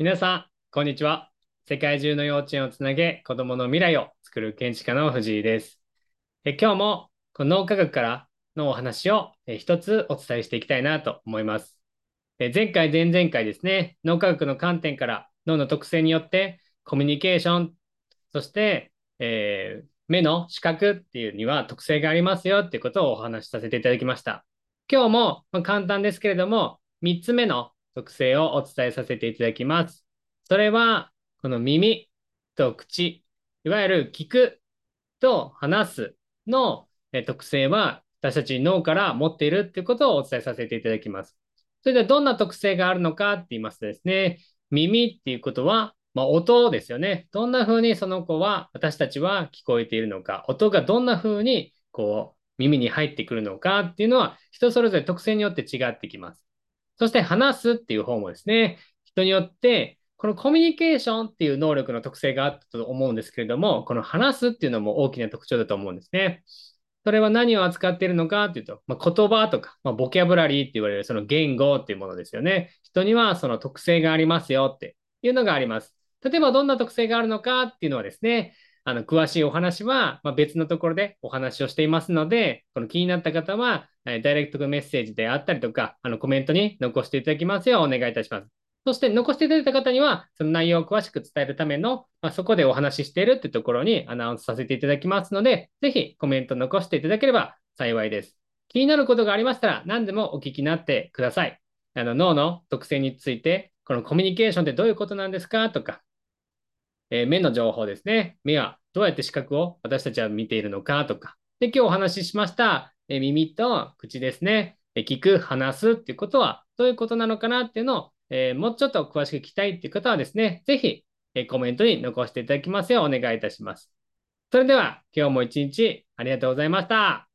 皆さん、こんにちは。世界中の幼稚園をつなげ、子供の未来を作る建築家の藤井です。え今日もこの脳科学からのお話をえ一つお伝えしていきたいなと思います。え前回、前々回ですね、脳科学の観点から脳の特性によってコミュニケーション、そして、えー、目の視覚っていうには特性がありますよっていうことをお話しさせていただきました。今日も、ま簡単ですけれども、3つ目の特性をお伝えさせていただきます。それは、この耳と口、いわゆる聞くと話すの特性は、私たち脳から持っているっていうことをお伝えさせていただきます。それではどんな特性があるのかって言いますとですね、耳っていうことは、まあ、音ですよね。どんな風にその子は、私たちは聞こえているのか、音がどんな風にこう耳に入ってくるのかっていうのは、人それぞれ特性によって違ってきます。そして話すっていう方もですね、人によって、このコミュニケーションっていう能力の特性があったと思うんですけれども、この話すっていうのも大きな特徴だと思うんですね。それは何を扱っているのかっていうと、まあ、言葉とか、まあ、ボキャブラリーって言われるその言語っていうものですよね。人にはその特性がありますよっていうのがあります。例えばどんな特性があるのかっていうのはですね、あの、詳しいお話は、ま別のところでお話をしていますので、この気になった方は、えダイレクトメッセージであったりとか、あの、コメントに残していただきますようお願いいたします。そして残していただいた方には、その内容を詳しく伝えるための、まあ、そこでお話ししているっていうところにアナウンスさせていただきますので、ぜひコメント残していただければ幸いです。気になることがありましたら、何でもお聞きになってください。あの脳の特性について、このコミュニケーションってどういうことなんですか？とか、えー、目の情報ですね。目はどうやって視覚を私たちは見ているのか？とか。で、今日お話ししました、え、耳と口ですね。え、聞く、話すっていうことはどういうことなのかなっていうのを、えもうちょっと詳しく聞きたいっていう方はですね、ぜひ、えコメントに残していただきますようお願いいたします。それでは今日も一日ありがとうございました。